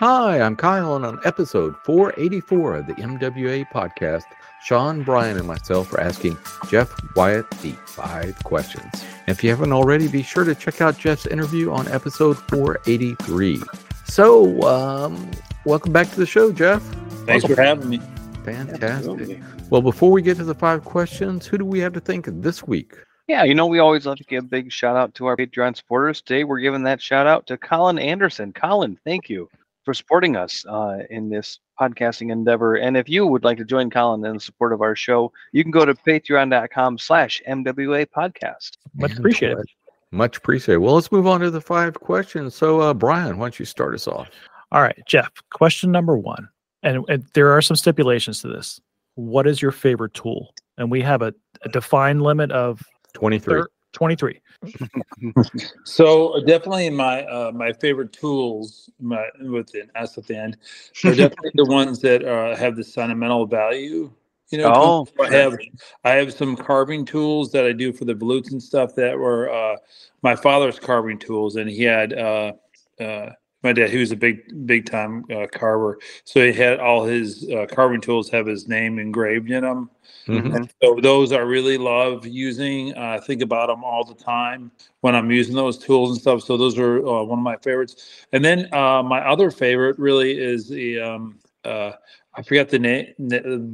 Hi, I'm Kyle, and on episode 484 of the MWA podcast, Sean, Brian, and myself are asking Jeff Wyatt the five questions. And if you haven't already, be sure to check out Jeff's interview on episode 483. So, um, welcome back to the show, Jeff. Thanks welcome. for having me. Fantastic. Absolutely. Well, before we get to the five questions, who do we have to thank this week? Yeah, you know, we always love to give a big shout out to our Patreon supporters. Today, we're giving that shout out to Colin Anderson. Colin, thank you for supporting us uh, in this podcasting endeavor. And if you would like to join Colin in support of our show, you can go to patreon.com slash MWA podcast. Much appreciated. Much appreciated. Well, let's move on to the five questions. So, uh, Brian, why don't you start us off? All right, Jeff, question number one. And, and there are some stipulations to this. What is your favorite tool? And we have a, a defined limit of 23. 23. so definitely my uh, my favorite tools, my with an S at the end, are definitely the ones that uh, have the sentimental value. You know, oh, I have I have some carving tools that I do for the volutes and stuff that were uh, my father's carving tools, and he had uh, uh, my dad, he was a big big time uh, carver, so he had all his uh, carving tools have his name engraved in them. Mm-hmm. so those I really love using. I uh, think about them all the time when I'm using those tools and stuff. So those are uh, one of my favorites. And then uh, my other favorite really is the um, uh, I forgot the name,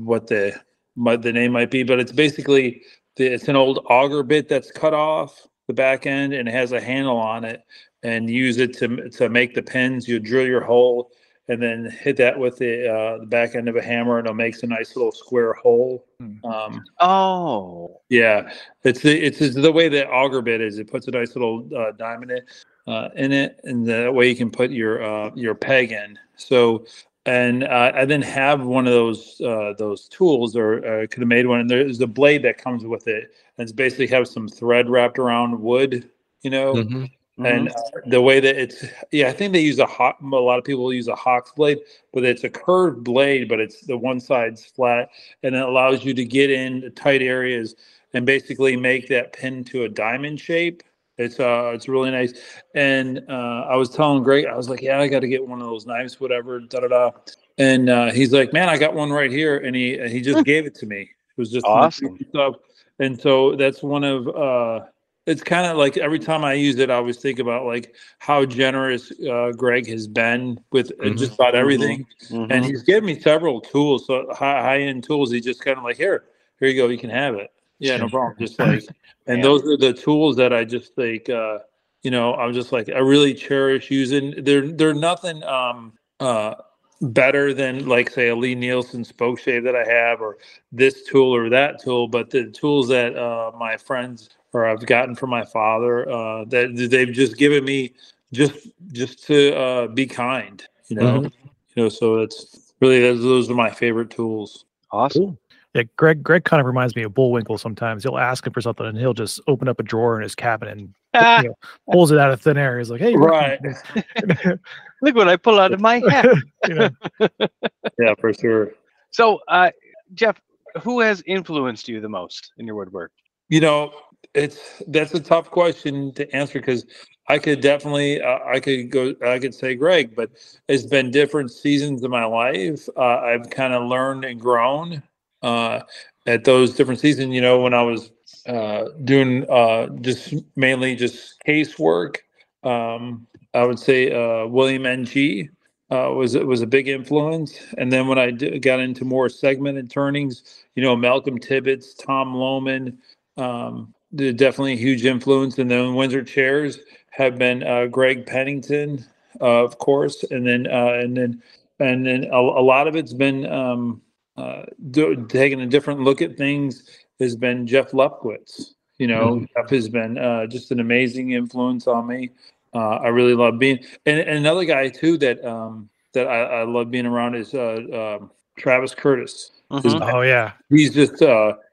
what the what the name might be, but it's basically the, it's an old auger bit that's cut off the back end and it has a handle on it, and use it to to make the pins. You drill your hole and then hit that with the, uh, the back end of a hammer, and it makes a nice little square hole. Hmm. Um, oh, yeah, it's the it's, it's the way the auger bit is. It puts a nice little uh, diamond in, uh, in it, and that way you can put your uh, your peg in. So, and uh, I didn't have one of those uh, those tools, or uh, could have made one. And there's a blade that comes with it, and it's basically have some thread wrapped around wood, you know. Mm-hmm. Mm-hmm. And uh, the way that it's, yeah, I think they use a hot. A lot of people use a Hawks blade, but it's a curved blade, but it's the one side's flat, and it allows you to get in the tight areas and basically make that pin to a diamond shape. It's uh, it's really nice. And uh, I was telling Greg, I was like, yeah, I got to get one of those knives, whatever, da da da. And uh, he's like, man, I got one right here, and he he just gave it to me. It was just awesome stuff. And so that's one of uh it's kind of like every time I use it, I always think about like how generous uh, Greg has been with uh, mm-hmm. just about mm-hmm. everything, mm-hmm. and he's given me several tools, so high, high end tools. He just kind of like here, here you go, you can have it. Yeah, no problem. Just like, and yeah. those are the tools that I just think, uh, you know, I'm just like I really cherish using. They're they're nothing um uh better than like say a Lie-Nielsen spoke shave that I have or this tool or that tool, but the tools that uh, my friends or I've gotten from my father uh, that they've just given me just just to uh, be kind, you know. Mm-hmm. You know, so it's really those, those are my favorite tools. Awesome. Cool. Yeah, Greg. Greg kind of reminds me of Bullwinkle. Sometimes he'll ask him for something, and he'll just open up a drawer in his cabinet and ah. you know, pulls it out of thin air. He's like, "Hey, right, look what I pull out of my hat." yeah, for sure. So, uh, Jeff, who has influenced you the most in your woodwork? You know, it's that's a tough question to answer because I could definitely uh, I could go I could say Greg, but it's been different seasons of my life. Uh, I've kind of learned and grown uh, at those different seasons. You know, when I was uh, doing uh, just mainly just casework, um, I would say uh, William Ng. was was a big influence, and then when I d- got into more segmented turnings, you know Malcolm Tibbetts, Tom Lohman, um, definitely a huge influence. And then Windsor chairs have been uh, Greg Pennington, uh, of course, and then uh, and then and then a, a, lot of it's been um, uh, do, taking a different look at things. Has been Jeff Lefkowitz. You know, mm-hmm. Jeff has been uh, just an amazing influence on me. Uh, I really love being and, and, another guy too that um, that I, I love being around is um, Travis Curtis. Mm-hmm. Oh yeah, he's just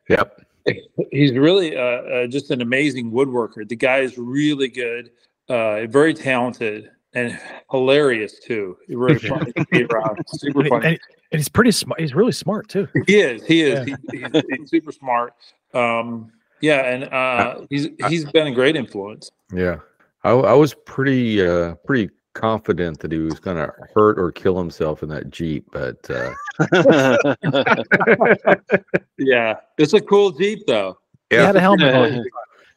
yep he's really uh, uh, just an amazing woodworker. The guy is really good, uh, very talented, and hilarious too. He's really funny to be around. Super funny, and, and, he's pretty smart. He's really smart too. He is. He is. Yeah. He, he's, he's, super smart. Um, yeah, and uh, he's he's been a great influence. Yeah, I, I was pretty uh, pretty confident that he was going to hurt or kill himself in that Jeep, but uh, Yeah, it's a cool Jeep though. He had a helmet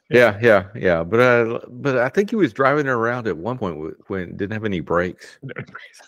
Yeah. yeah, yeah, yeah. But uh, but I think he was driving it around at one point when didn't have any brakes.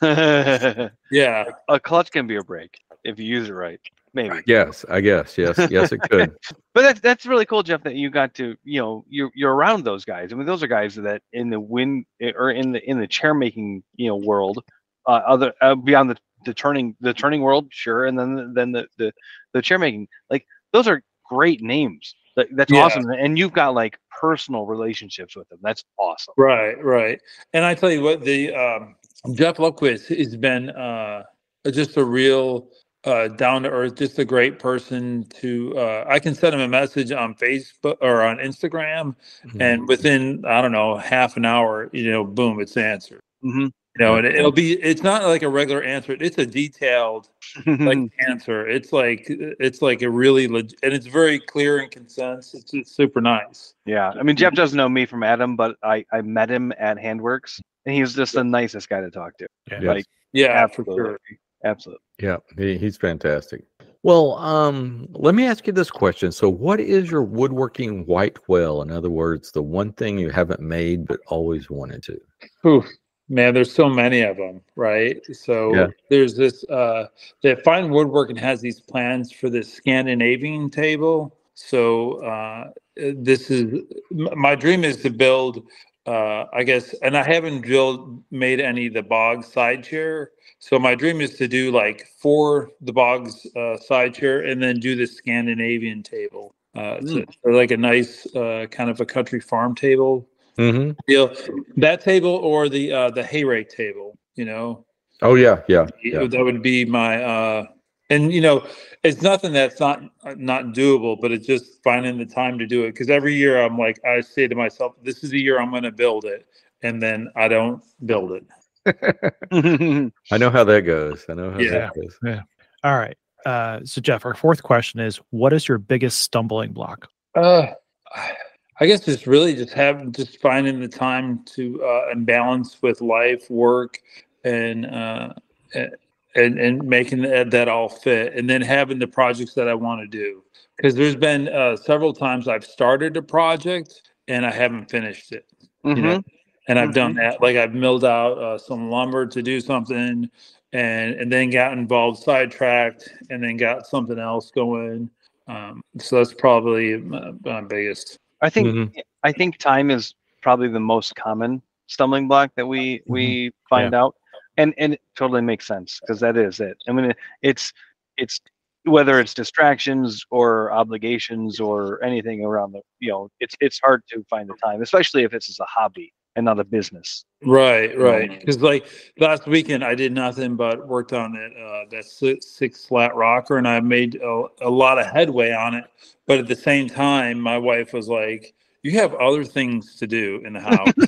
Yeah, a clutch can be a brake if you use it right. Maybe. Yes, I guess. Yes, yes, it could. But that's that's really cool, Jeff. That you got to, you know, you're you're around those guys. I mean, those are guys that in the win or in the in the chair making, you know, world, uh, other uh, beyond the, the turning the turning world, sure, and then then the the the chair making, like those are great names. That, that's Yeah. awesome, and you've got like personal relationships with them. That's awesome. right, right. And I tell you what, the um, Jeff Lupquist has been uh, just a real uh, down to earth, just a great person. To uh, I can send him a message on Facebook or on Instagram, and within I don't know half an hour, you know, boom, it's answered. hmm You know, and it, it'll be it's not like a regular answer. It's a detailed like answer. It's like it's like a really leg- and it's very clear and concise. It's, it's super nice. yeah, I mean, Jeff doesn't know me from Adam, but I I met him at Handworks, and he was just the nicest guy to talk to. Yeah. Yes. Like Yeah, Absolutely. for sure. absolutely. Yeah, he, he's fantastic. Well, um, let me ask you this question. So, what is your woodworking white whale? In other words, the one thing you haven't made but always wanted to. Oof, man, there's so many of them, right? So Yeah. there's this uh that Fine Woodworking has these plans for this Scandinavian table. So uh this is my dream is to build uh I guess and I haven't built made any of the bog side chair. So my dream is to do like four the bogs uh side chair and then do the Scandinavian table. Uh so, so like a nice uh kind of a country farm table Mm-hmm. deal. That table or the uh the hay rake table, you know, Oh yeah, yeah, yeah. that would be my uh and you know, it's nothing that's not not doable, but it's just finding the time to do it. Because every year I'm like, I say to myself, this is the year I'm going to build it, and then I don't build it. I know how that goes. I know how Yeah. that goes. Yeah. All right. Uh, so Jeff, our fourth question is: What is your biggest stumbling block? Uh, I guess it's really just having just finding the time to uh, and balance with life, work, and uh, and and making that, that all fit, and then having the projects that I want to do. Because there's been uh, several times I've started a project and I haven't finished it. You know, and I've done that. Like I've milled out uh, some lumber to do something, and and then got involved, sidetracked, and then got something else going. Um, so that's probably my, my biggest. I think Mhm. I think time is probably the most common stumbling block that we we find out, and and it totally makes sense because that is it. I mean, it's it's whether it's distractions or obligations or anything around the you know it's it's hard to find the time, especially if it's as a hobby and not a business. Right, right. Because like last weekend, I did nothing but worked on that uh, that six, six slat rocker, and I made a, a lot of headway on it. But at the same time, my wife was like, "You have other things to do in the house.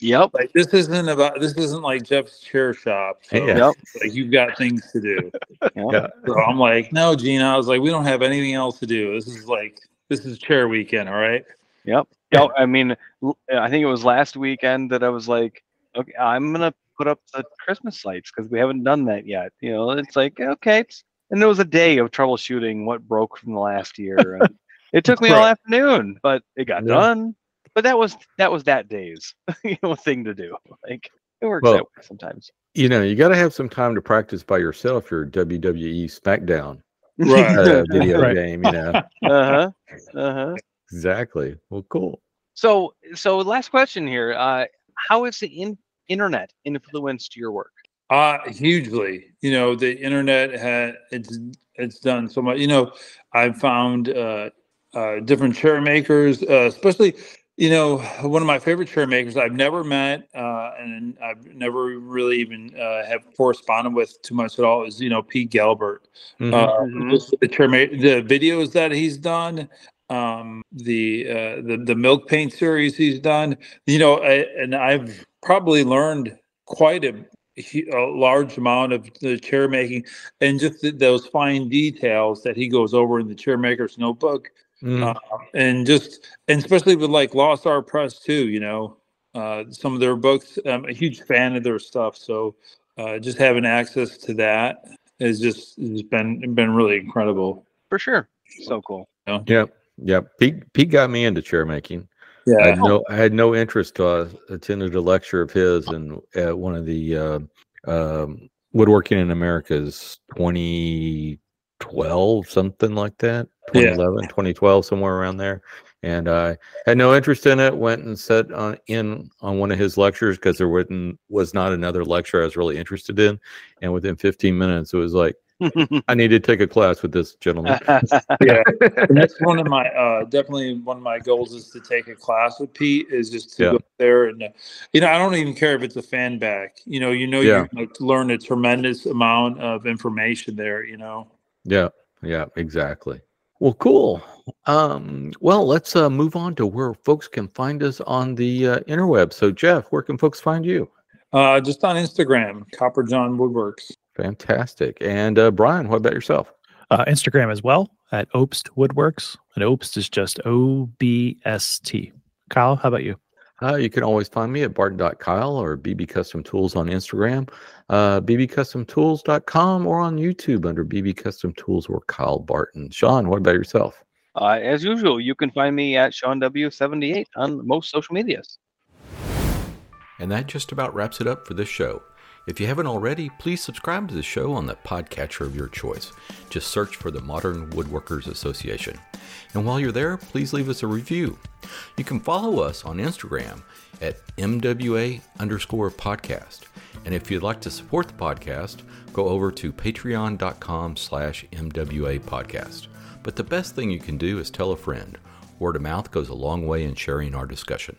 Yep. like this isn't about this isn't like Jeff's chair shop. So, Yeah. Yep. like you've got things to do." yep. So I'm like, "No, Gina." I was like, "We don't have anything else to do. This is like this is chair weekend, all right." Yep. Yeah, I mean, I think it was last weekend that I was like, okay, I'm gonna put up the Christmas lights because we haven't done that yet. You know, it's like okay, it's, and there was a day of troubleshooting what broke from the last year. It took me all afternoon, but it got Yeah. done. But that was that was that day's you know thing to do. Like it works Well, that way sometimes. You know, you got to have some time to practice by yourself your WWE SmackDown Right. uh, video Right. game. You know, uh huh. Uh huh. Exactly. Well, cool. So so last question here. Uh, how has the in- internet influenced your work? Uh hugely. You know, the internet had it's it's done so much. You know, I've found uh, uh, different chair makers, uh, especially. You know, one of my favorite chair makers I've never met, uh, and I've never really even uh, have corresponded with too much at all is you know Pete Galbert. Mhm. Uh, Mhm. the chair ma- the videos that he's done, um, the uh, the the milk paint series he's done. You know, I, and I've probably learned quite a, a large amount of the chair making and just th- those fine details that he goes over in the chair maker's notebook Mhm. uh, and just and especially with like lost art press too you know uh, some of their books. I'm a huge fan of their stuff, so uh, just having access to that has just has been been really incredible. For sure. So cool. Yep. Yep. Pete, Pete got me into chair making. I Yeah, had no, I had no interest. Uh, attended a lecture of his and at one of the uh, um, woodworking in America's 2012, something like that, Yeah. 2011, 2012, somewhere around there. And I had no interest in it. Went and sat on in on one of his lectures because there wasn't was not another lecture I was really interested in. And within 15 minutes, it was like I need to take a class with this gentleman. yeah. and that's one of my uh, definitely one of my goals is to take a class with Pete. Is just to Yeah. go there and uh, you know I don't even care if it's a fan back. You know, you know Yeah. you're going to learn a tremendous amount of information there. You know. Yeah, yeah, exactly. Well, cool. Um, well, let's uh, move on to where folks can find us on the uh, interweb. So, Jeff, where can folks find you? Uh, just on Instagram, Copper John Woodworks. Fantastic. And uh, Brian, what about yourself? Uh, Instagram as well at Obst Woodworks. And Obst is just O B S T. Kyle, how about you? Uh, you can always find me at barton.kyle or BB Custom Tools on Instagram, uh, bbcustomtools.com, or on YouTube under BB Custom Tools or Kyle Barton. Sean, what about yourself? Uh, as usual, you can find me at Sean W78 on most social medias. And that just about wraps it up for this show. If you haven't already, please subscribe to the show on the podcatcher of your choice. Just search for the Modern Woodworkers Association. And while you're there, please leave us a review. You can follow us on Instagram at MWA underscore podcast. And if you'd like to support the podcast, go over to patreon.com slash MWA podcast. But the best thing you can do is tell a friend. Word of mouth goes a long way in sharing our discussion.